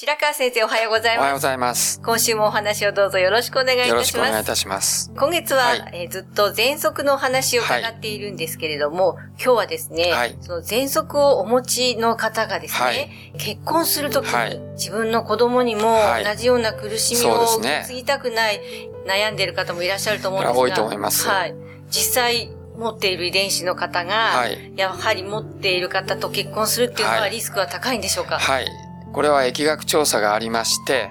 白川先生おはようございます。おはようございます。今週もお話をどうぞよろしくお願いいたしよます。ろしくお願いいたします。今月は、はいえーずっと喘息のお話を伺っているんですけれども、今日はですね、はいその喘息をお持ちの方がですね、はい結婚するときに、はい自分の子供にもはい同じような苦しみを受け継ぎたくない、悩んでいる方もいらっしゃると思うんですが、多いと思いますはい。実際、持っている遺伝子の方が、はいやはり持っている方と結婚するっていうのははいリスクは高いんでしょうか、はい。これは疫学調査がありまして、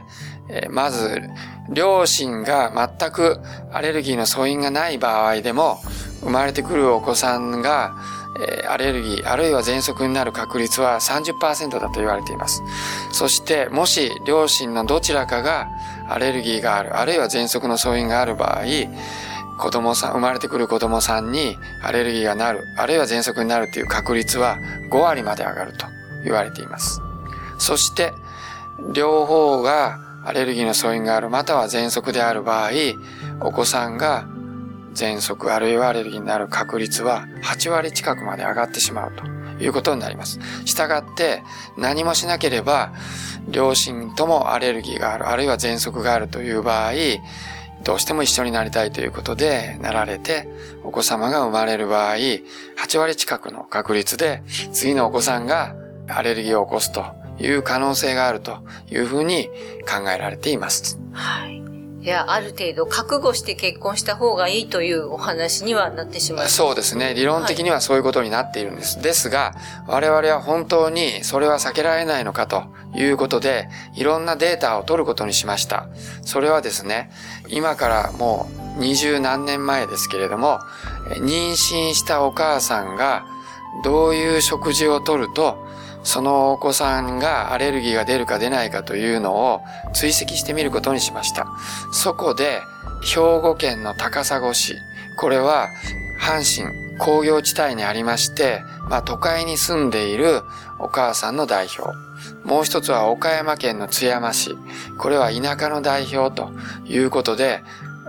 えまず、両親が全くアレルギーの素因がない場合でも、生まれてくるお子さんが、えアレルギー、あるいは喘息になる確率は30%だと言われています。そして、もし両親のどちらかがアレルギーがある、あるいは喘息の素因がある場合、子供さん、生まれてくる子供さんにアレルギーがなる、あるいは喘息になるという確率は5割まで上がると言われています。そして、両方がアレルギーの素因がある、または喘息である場合、お子さんが喘息あるいはアレルギーになる確率は8割近くまで上がってしまうということになります。したがって何もしなければ両親ともアレルギーがある、あるいは喘息があるという場合、どうしても一緒になりたいということでなられて、お子様が生まれる場合、8割近くの確率で次のお子さんがアレルギーを起こすという可能性があるというふうに考えられています。はい。いや、ある程度覚悟して結婚した方がいいというお話にはなってしまいます。そうですね。理論的にはそういうことになっているんです。ですが、我々は本当にそれは避けられないのかということで、いろんなデータを取ることにしました。それはですね、今からもう二十何年前ですけれども、え妊娠したお母さんがどういう食事をとると、そのお子さんがアレルギーが出るか出ないかというのを追跡してみることにしました。そこで、兵庫県の高砂市、これは阪神工業地帯にありまして、まあ都会に住んでいるお母さんの代表。もう一つは岡山県の津山市。これは田舎の代表ということで、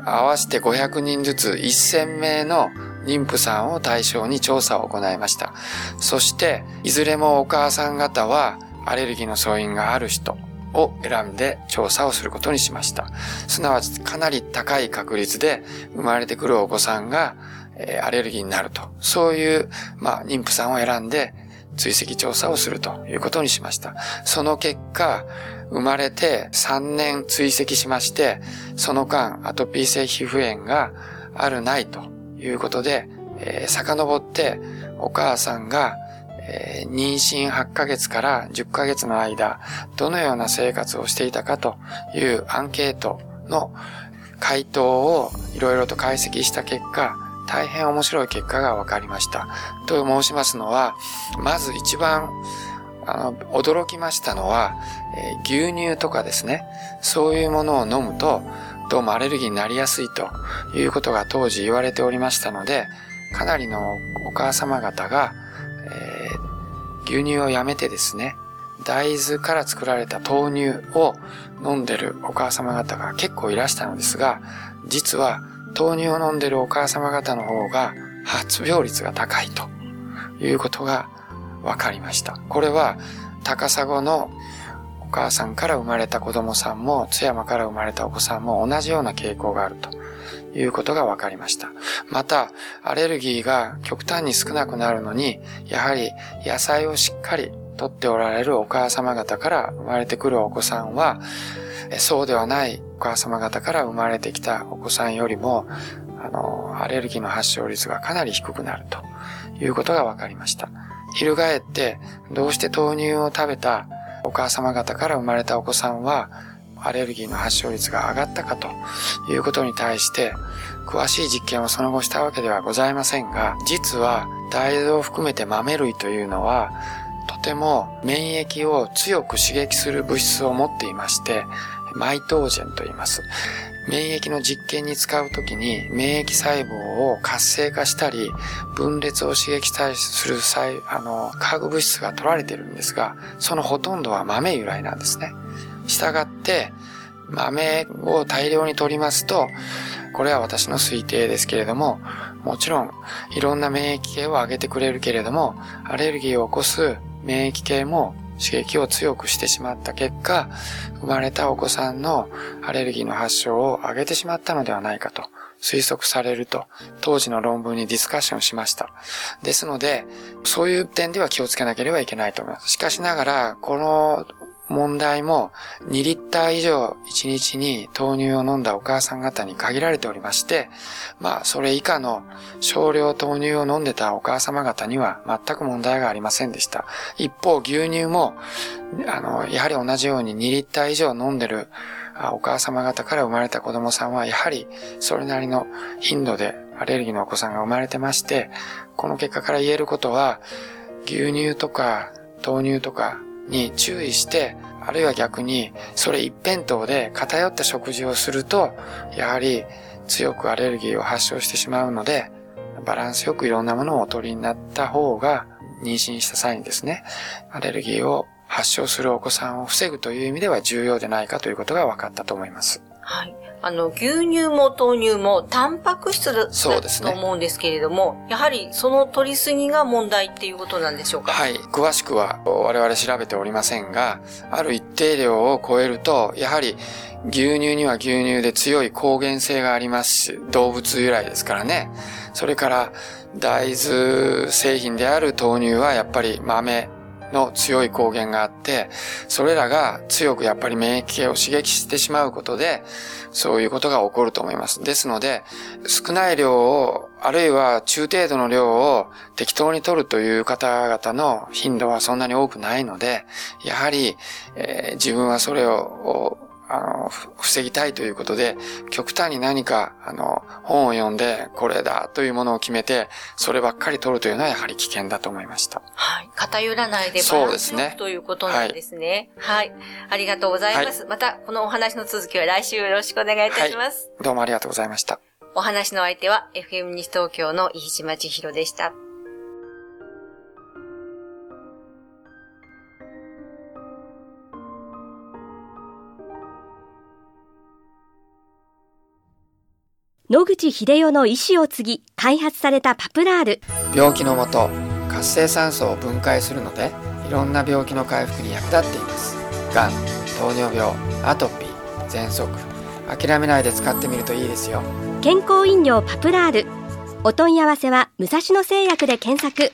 合わせて500人ずつ1000名の妊婦さんを対象に調査を行いました。そして、いずれもお母さん方はアレルギーの素因がある人を選んで調査をすることにしました。すなわちかなり高い確率で生まれてくるお子さんが、えアレルギーになると。そういう、まあ、妊婦さんを選んで追跡調査をするということにしました。その結果、生まれて3年追跡しまして、その間アトピー性皮膚炎があるないということで、えー遡ってお母さんが、えー妊娠8ヶ月から10ヶ月の間、どのような生活をしていたかというアンケートの回答をいろいろと解析した結果、大変面白い結果が分かりました。と申しますのは、まず一番あの驚きましたのは、えー牛乳とかですね、そういうものを飲むと、どうもアレルギーになりやすいということが当時言われておりましたので、かなりのお母様方が、えー牛乳をやめてですね、大豆から作られた豆乳を飲んでるお母様方が結構いらしたのですが、実は豆乳を飲んでるお母様方の方が発病率が高いということが分かりました。これは高砂のお母さんから生まれた子供さんも津山から生まれたお子さんも同じような傾向があるということが分かりました。また、アレルギーが極端に少なくなるのに、やはり野菜をしっかりとっておられるお母様方から生まれてくるお子さんは、そうではないお母様方から生まれてきたお子さんよりも、あの、アレルギーの発症率がかなり低くなるということが分かりました。翻って、どうして豆乳を食べたお母様方から生まれたお子さんは、アレルギーの発症率が上がったかということに対して、詳しい実験をその後したわけではございませんが、実は大豆を含めて豆類というのは、とても免疫を強く刺激する物質を持っていまして、マイトージェンと言います。免疫の実験に使うときに免疫細胞を活性化したり、分裂を刺激する細あの化学物質が取られてるんですが、そのほとんどは豆由来なんですね。したがって、豆を大量に取りますと、これは私の推定ですけれども、もちろんいろんな免疫系を上げてくれるけれども、アレルギーを起こす免疫系も刺激を強くしてしまった結果、生まれたお子さんのアレルギーの発症を上げてしまったのではないかと推測されると、当時の論文にディスカッションしました。ですので、そういう点では気をつけなければいけないと思います。しかしながら、この問題も2リッター以上1日に豆乳を飲んだお母さん方に限られておりまして、まあそれ以下の少量豆乳を飲んでたお母様方には全く問題がありませんでした。一方牛乳も、あの、やはり同じように2リッター以上飲んでるお母様方から生まれた子供さんはやはりそれなりの頻度でアレルギーのお子さんが生まれてまして、この結果から言えることは牛乳とか豆乳とかに注意して、あるいは逆に、それ一辺倒で偏った食事をすると、やはり強くアレルギーを発症してしまうので、バランスよくいろんなものをお取りになった方が、妊娠した際にですね、アレルギーを発症するお子さんを防ぐという意味では重要でないかということが分かったと思います。はい。あの、牛乳も豆乳もタンパク質だそうです、ね、と思うんですけれども、やはりその取りすぎが問題っていうことなんでしょうか？はい。詳しくは我々調べておりませんが、ある一定量を超えると、やはり牛乳には牛乳で強い抗原性がありますし、動物由来ですからね。それから大豆製品である豆乳はやっぱり豆の強い抗原があって、それらが強くやっぱり免疫系を刺激してしまうことで、そういうことが起こると思います。ですので、少ない量を、あるいは中程度の量を適当に取るという方々の頻度はそんなに多くないので、やはり、えー、自分はそれをあの、防ぎたいということで、極端に何か、あの、本を読んで、これだというものを決めて、そればっかり取るというのはやはり危険だと思いました。はい。偏らないでバランスよくということなんですね。はい、はい。ありがとうございます。はい、また、このお話の続きは来週よろしくお願いいたします。はい、どうもありがとうございました。お話の相手は、FM 西東京の飯島千尋でした。野口秀夫の意思を継ぎ開発されたパプラール。病気のもと活性酸素を分解するのでいろんな病気の回復に役立っています。がん糖尿病アトピー喘息。諦めないで使ってみるといいですよ。健康飲料パプラール。お問い合わせは武蔵野製薬で検索